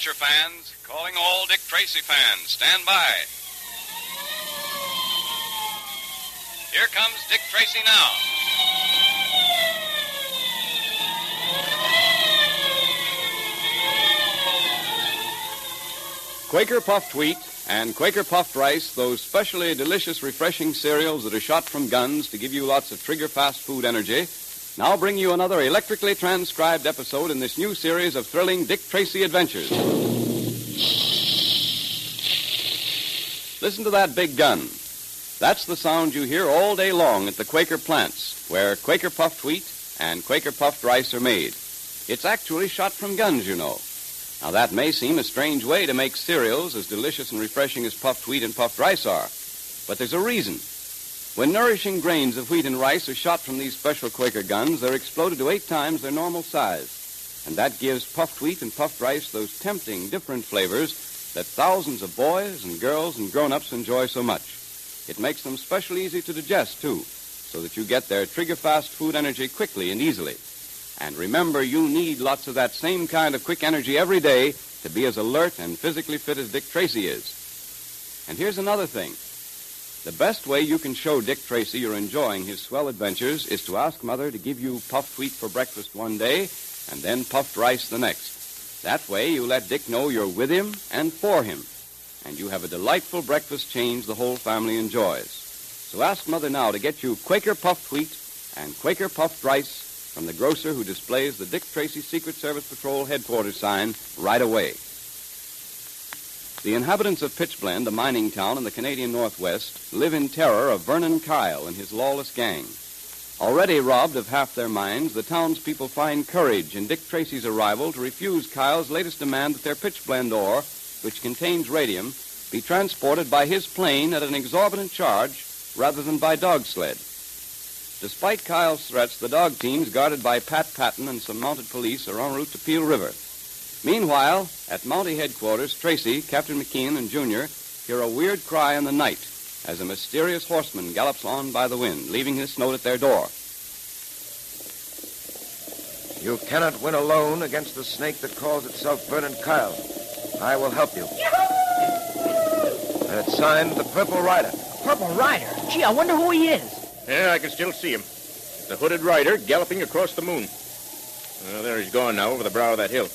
adventure fans, calling all Dick Tracy fans. Stand by. Here comes Dick Tracy now. Quaker puffed wheat and Quaker puffed rice, those specially delicious, refreshing cereals that are shot from guns to give you lots of trigger fast food energy, now bring you another electrically transcribed episode in this new series of thrilling Dick Tracy adventures. Listen to that big gun. That's the sound you hear all day long at the Quaker plants, where Quaker puffed wheat and Quaker puffed rice are made. It's actually shot from guns, you know. Now, that may seem a strange way to make cereals as delicious and refreshing as puffed wheat and puffed rice are, but there's a reason. When nourishing grains of wheat and rice are shot from these special Quaker guns, they're exploded to eight times their normal size. And that gives puffed wheat and puffed rice those tempting, different flavors that thousands of boys and girls and grown-ups enjoy so much. It makes them specially easy to digest, too, so that you get their trigger-fast food energy quickly and easily. And remember, you need lots of that same kind of quick energy every day to be as alert and physically fit as Dick Tracy is. And here's another thing. The best way you can show Dick Tracy you're enjoying his swell adventures is to ask Mother to give you puffed wheat for breakfast one day and then puffed rice the next. That way you let Dick know you're with him and for him. And you have a delightful breakfast change the whole family enjoys. So ask Mother now to get you Quaker puffed wheat and Quaker puffed rice from the grocer who displays the Dick Tracy Secret Service Patrol headquarters sign right away. The inhabitants of Pitchblende, a mining town in the Canadian Northwest, live in terror of Vernon Kyle and his lawless gang. Already robbed of half their mines, the townspeople find courage in Dick Tracy's arrival to refuse Kyle's latest demand that their pitchblende ore, which contains radium, be transported by his plane at an exorbitant charge rather than by dog sled. Despite Kyle's threats, the dog teams guarded by Pat Patton and some mounted police are en route to Peel River. Meanwhile, at Mountie headquarters, Tracy, Captain McKeon, and Junior hear a weird cry in the night as a mysterious horseman gallops on by the wind, leaving his note at their door. You cannot win alone against the snake that calls itself Vernon Kyle. I will help you. And it's signed the Purple Rider. Purple Rider? Gee, I wonder who he is. Yeah, I can still see him. The hooded rider galloping across the moon. Well, there he's gone now over the brow of that hill.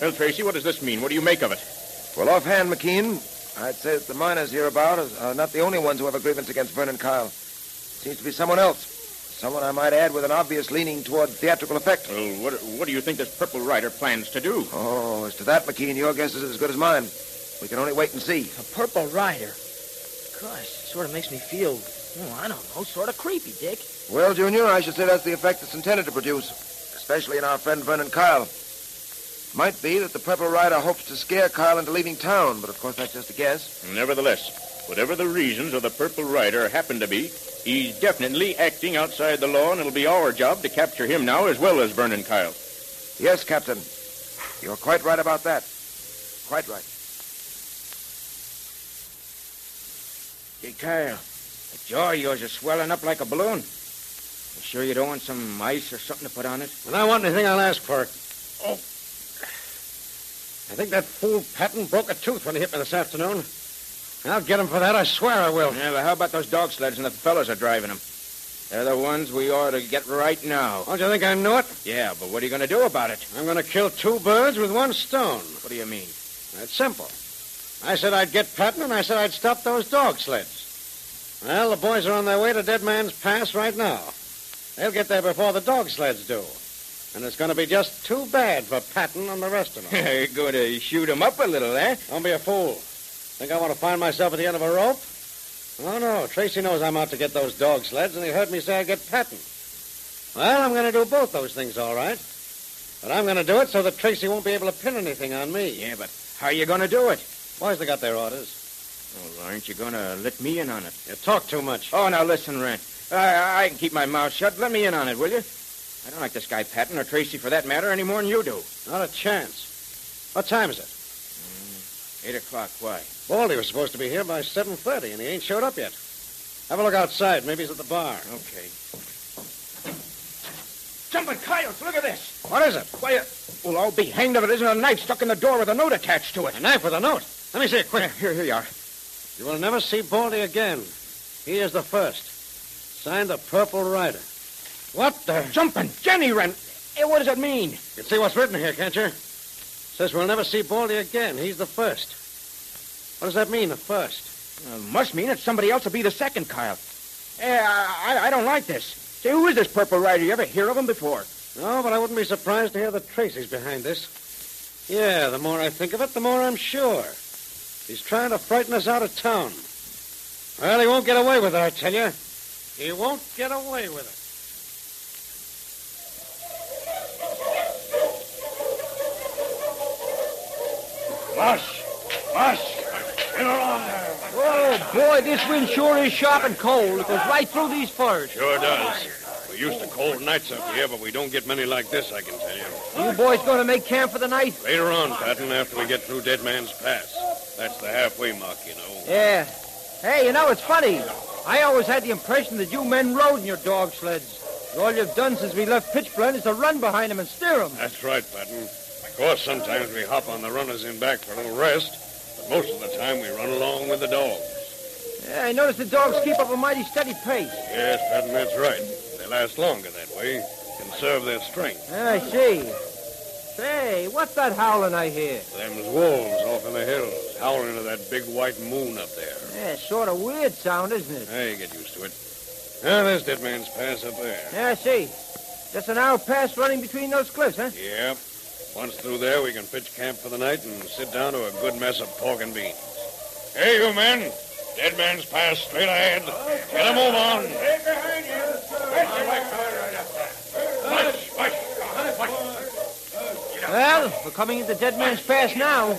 Well, Tracy, what does this mean? What do you make of it? Well, offhand, McKean, I'd say that the miners hereabout are not the only ones who have a grievance against Vernon Kyle. Seems to be someone else. Someone, I might add, with an obvious leaning toward theatrical effect. Well, what, what do you think this purple rider plans to do? Oh, as to that, McKean, your guess is as good as mine. We can only wait and see. A Purple Rider. Gosh, it sort of makes me feel, oh, I don't know, sort of creepy, Dick. Well, Junior, I should say that's the effect it's intended to produce, especially in our friend Vernon Kyle. Might be that the Purple Rider hopes to scare Kyle into leaving town, but of course that's just a guess. Nevertheless, whatever the reasons of the purple rider happen to be, he's definitely acting outside the law, and it'll be our job to capture him now as well as Vernon Kyle. Yes, Captain. You're quite right about that. Quite right. Hey, Kyle, the jaw of yours is swelling up like a balloon. You sure you don't want some ice or something to put on it? When I want anything, I'll ask for it. Oh. I think that fool Patton broke a tooth when he hit me this afternoon. I'll get him for that, I swear I will. Yeah, but how about those dog sleds and the fellows are driving them? They're the ones we ought to get right now. Don't you think I know it? Yeah, but what are you going to do about it? I'm going to kill two birds with one stone. What do you mean? It's simple. I said I'd get Patton, and I said I'd stop those dog sleds. Well, the boys are on their way to Dead Man's Pass right now. They'll get there before the dog sleds do. And it's going to be just too bad for Patton and the rest of them. You're going to shoot him up a little, eh? Don't be a fool. Think I want to find myself at the end of a rope? Oh, no. Tracy knows I'm out to get those dog sleds, and he heard me say I'd get Patton. Well, I'm going to do both those things, all right. But I'm going to do it so that Tracy won't be able to pin anything on me. Yeah, but how are you going to do it? Boys, they got their orders. Well, aren't you going to let me in on it? You talk too much. Oh, now listen, Rand. I, I can keep my mouth shut. Let me in on it, will you? I don't like this guy Patton or Tracy for that matter any more than you do. Not a chance. What time is it? Mm, eight o'clock. Why? Baldy was supposed to be here by 7.30, and he ain't showed up yet. Have a look outside. Maybe he's at the bar. Okay. Jumping coyotes, look at this. What is it? Why, uh, Well, I'll be hanged if it isn't a knife stuck in the door with a note attached to it. A knife with a note. Let me see it quick. Here, here you are. You will never see Baldy again. He is the first. Signed the Purple Rider. What the? Jumping Jenny Wren. Hey, what does it mean? You can see what's written here, can't you? Says we'll never see Baldy again. He's the first. What does that mean, the first? Well, must mean that somebody else will be the second, Kyle. Hey, I, I, I don't like this. Say, who is this Purple Rider? You ever hear of him before? No, but I wouldn't be surprised to hear the Tracy's behind this. Yeah, the more I think of it, the more I'm sure. He's trying to frighten us out of town. Well, he won't get away with it, I tell you. He won't get away with it. Mush! Mush! Get along there. Oh, boy, this wind sure is sharp and cold. It goes right through these firs. Sure does. We're used to cold nights up here, but we don't get many like this, I can tell you. You boys going to make camp for the night? Later on, Patton, after we get through Dead Man's Pass. That's the halfway mark, you know. Yeah. Hey, you know, it's funny. I always had the impression that you men rode in your dog sleds. All you've done since we left Pitchblende is to run behind them and steer them. That's right, Patton. Of course, sometimes we hop on the runners in back for a little rest, but most of the time we run along with the dogs. Yeah, I noticed the dogs keep up a mighty steady pace. Yes, Patton, that's right. They last longer that way, conserve their strength. I see. Say, what's that howling I hear? Them's wolves off in the hills, howling at that big white moon up there. Yeah, sort of weird sound, isn't it? Hey, get used to it. Ah, there's Dead Man's Pass up there. Yeah, I see. Just an hour pass running between those cliffs, huh? Yep. Once through there, we can pitch camp for the night and sit down to a good mess of pork and beans. Hey, you men. Dead Man's Pass straight ahead. Get a move on. Well, we're coming into Dead Man's Pass now.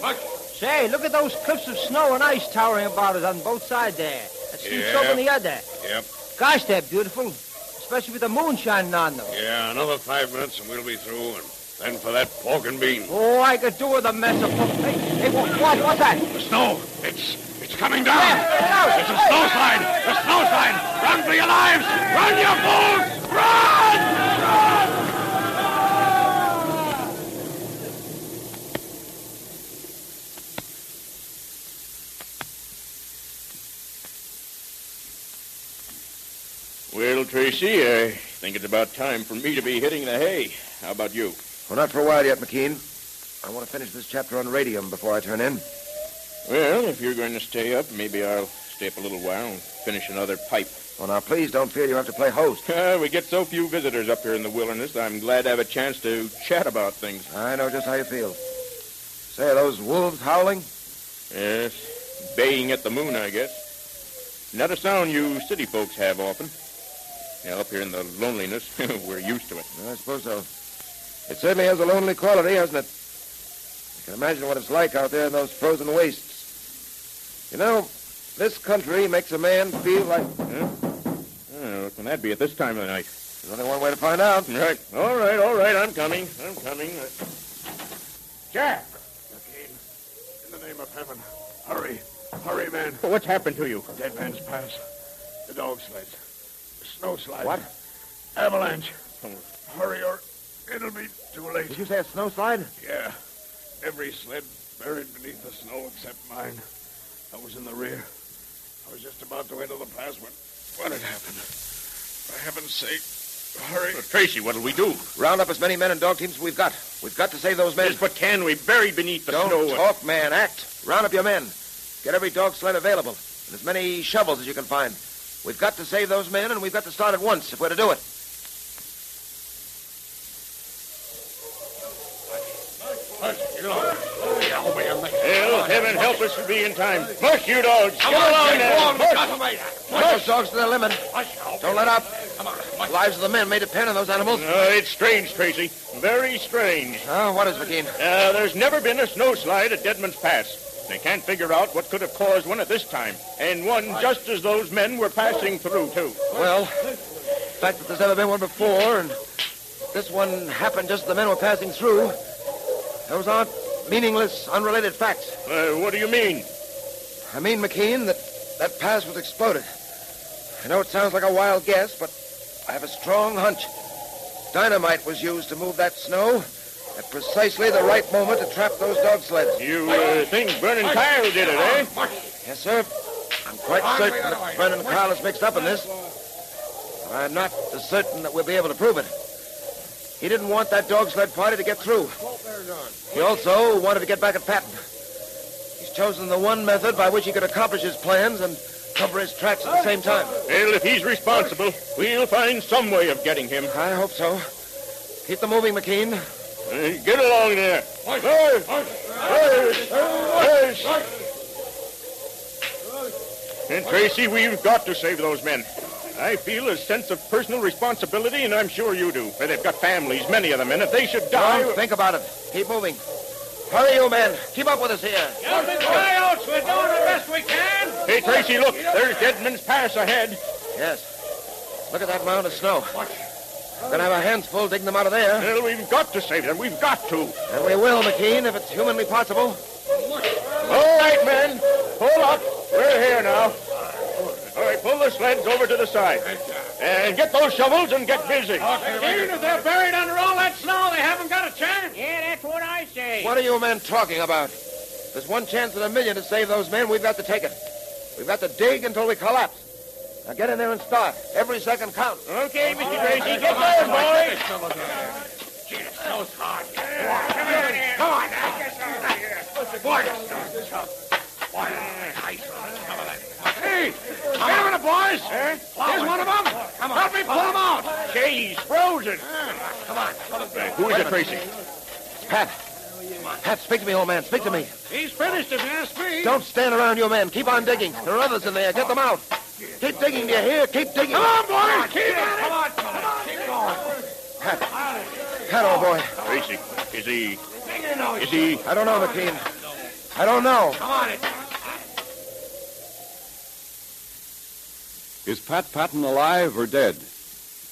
Say, look at those cliffs of snow and ice towering about us on both sides there. That steep Yeah. slope on the other. Yep. Gosh, they're beautiful. Especially with the moon shining on them. Yeah, another five minutes and we'll be through. And then for that pork and beans. Oh, I could do with a mess of pork. Hey, hey, what, what, what's that? The snow. It's it's coming down. Yeah. It's a snowslide. A snowslide. Run for your lives. Run, you fools. Run! Well, Tracy, I think it's about time for me to be hitting the hay. How about you? Well, not for a while yet, McKean. I want to finish this chapter on radium before I turn in. Well, if you're going to stay up, maybe I'll stay up a little while and finish another pipe. Well, now, please don't feel you have to play host. Uh, we get so few visitors up here in the wilderness, I'm glad to have a chance to chat about things. I know just how you feel. Say, are those wolves howling? Yes, baying at the moon, I guess. Not a sound you city folks have often. Yeah, up here in the loneliness, we're used to it. I suppose so. It certainly has a lonely quality, hasn't it? I can imagine what it's like out there in those frozen wastes. You know, this country makes a man feel like... Oh, what can that be at this time of the night? There's only one way to find out. Right. All right, all right. I'm coming. I'm coming. Uh, Jack. McKean, in the name of heaven, hurry. Hurry, man. Well, what's happened to you? Dead Man's Pass. The dog sleds. The snow slide. What? Avalanche. Hurry or it'll be too late. Did you say a snowslide? Yeah. Every sled buried beneath the snow except mine. I was in the rear. I was just about to enter the pass when, when it happened. For heaven's sake, hurry. Well, Tracy, what'll we do? Round up as many men and dog teams as we've got. We've got to save those men. Yes, but can we? Buried beneath the Don't snow. talk, man. Act. Round up your men. Get every dog sled available. And as many shovels as you can find. We've got to save those men, and we've got to start at once if we're to do it. Hell, heaven help us for being in time. Mush, you dogs. Come along now. Mush. Push those dogs to their limit. Don't let up. The lives of the men may depend on those animals. No, it's strange, Tracy. Very strange. Oh, what is, McKean? Uh, there's never been a snowslide at Deadman's Pass. They can't figure out what could have caused one at this time. And one just as those men were passing through, too. Well, the fact that there's never been one before, and this one happened just as the men were passing through, those aren't meaningless, unrelated facts. Uh, what do you mean? I mean, McKean, that that pass was exploded. I know it sounds like a wild guess, but I have a strong hunch. Dynamite was used to move that snow, at precisely the right moment to trap those dog sleds. You uh, think Vernon Kyle did it, eh? Yes, sir. I'm quite certain that Vernon Kyle is mixed up in this. But I'm not as certain that we'll be able to prove it. He didn't want that dog sled party to get through. He also wanted to get back at Patton. He's chosen the one method by which he could accomplish his plans and cover his tracks at the same time. Well, if he's responsible, we'll find some way of getting him. I hope so. Keep them moving, McKean. Uh, get along there. Hey, hey, hey. And Tracy, we've got to save those men. I feel a sense of personal responsibility, and I'm sure you do. They've got families, many of them, and if they should die... Don't think about it. Keep moving. Hurry, you men. Keep up with us here. Gentlemen, coyotes, we're doing the best we can. Hey, Tracy, look. There's Deadman's Pass ahead. Yes. Look at that mound of snow. We're going to have our hands full digging them out of there. Well, we've got to save them. We've got to. And we will, McKean, if it's humanly possible. All right, men. Pull up. We're here now. All right, pull the sleds over to the side. And get those shovels and get busy. Even if they're buried under all that snow, they haven't got a chance. Yeah, that's what I say. What are you men talking about? There's one chance in a million to save those men. We've got to take it. We've got to dig until we collapse. Now get in there and start. Every second counts. Okay, Mr. Tracy, get going, boys. Gee, it's so hard. Come on come on, Hey, get him in the boys. Here's one of them. Come on. Help me pull him out. Say, he's frozen. Come on. Who is it, Tracy? Pat. Pat, speak to me, old man. Speak to me. He's finished if you ask me. Don't stand around, you men. Keep on digging. There are others in there. Get them out. Keep digging, do you hear? Keep digging. Come on, boys. Keep at it. Come on, come on. Keep going. Pat. Pat, old boy. Tracy, is he... Is he... I don't know, McKean. I don't know. Come on. Is Pat Patton alive or dead?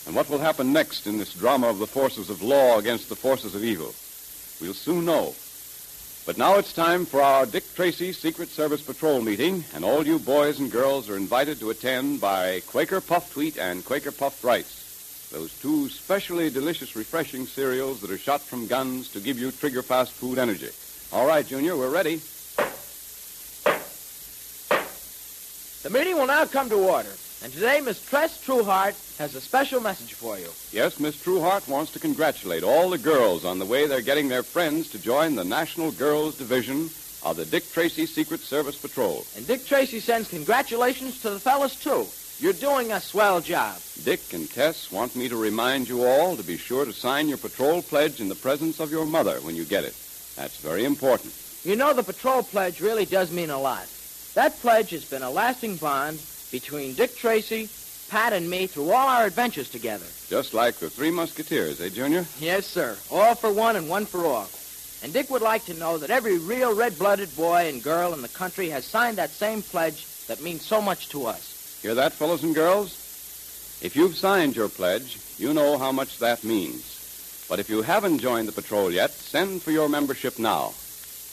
And what will happen next in this drama of the forces of law against the forces of evil? We'll soon know. But now it's time for our Dick Tracy Secret Service Patrol meeting, and all you boys and girls are invited to attend by Quaker Puffed Wheat and Quaker Puffed Rice, those two specially delicious, refreshing cereals that are shot from guns to give you trigger fast food energy. All right, Junior, we're ready. The meeting will now come to order. And today, Miss Tess Trueheart has a special message for you. Yes, Miss Trueheart wants to congratulate all the girls on the way they're getting their friends to join the National Girls Division of the Dick Tracy Secret Service Patrol. And Dick Tracy sends congratulations to the fellas, too. You're doing a swell job. Dick and Tess want me to remind you all to be sure to sign your patrol pledge in the presence of your mother when you get it. That's very important. You know, the patrol pledge really does mean a lot. That pledge has been a lasting bond between Dick Tracy, Pat, and me through all our adventures together. Just like the Three Musketeers, eh, Junior? Yes, sir. All for one and one for all. And Dick would like to know that every real red-blooded boy and girl in the country has signed that same pledge that means so much to us. Hear that, fellows and girls? If you've signed your pledge, you know how much that means. But if you haven't joined the patrol yet, send for your membership now.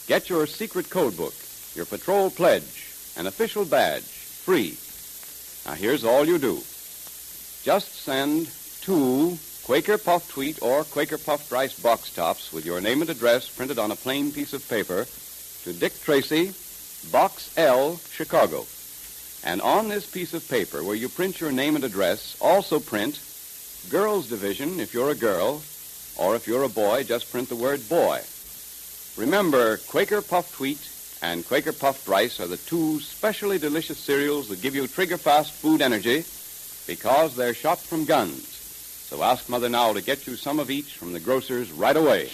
Get your secret code book, your patrol pledge, an official badge, free. Now, here's all you do. Just send two Quaker Puffed Wheat or Quaker Puffed Rice box tops with your name and address printed on a plain piece of paper to Dick Tracy, Box L, Chicago. And on this piece of paper, where you print your name and address, also print Girls Division if you're a girl, or if you're a boy, just print the word boy. Remember, Quaker Puffed Wheat and Quaker Puffed Rice are the two specially delicious cereals that give you trigger fast food energy because they're shot from guns. So ask Mother now to get you some of each from the grocer's right away.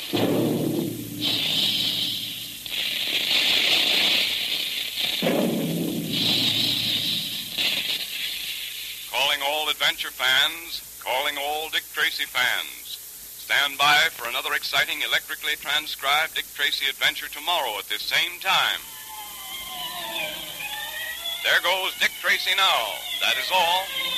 Calling all adventure fans, calling all Dick Tracy fans. Stand by for another exciting electrically transcribed Dick Tracy adventure tomorrow at this same time. There goes Dick Tracy now. That is all.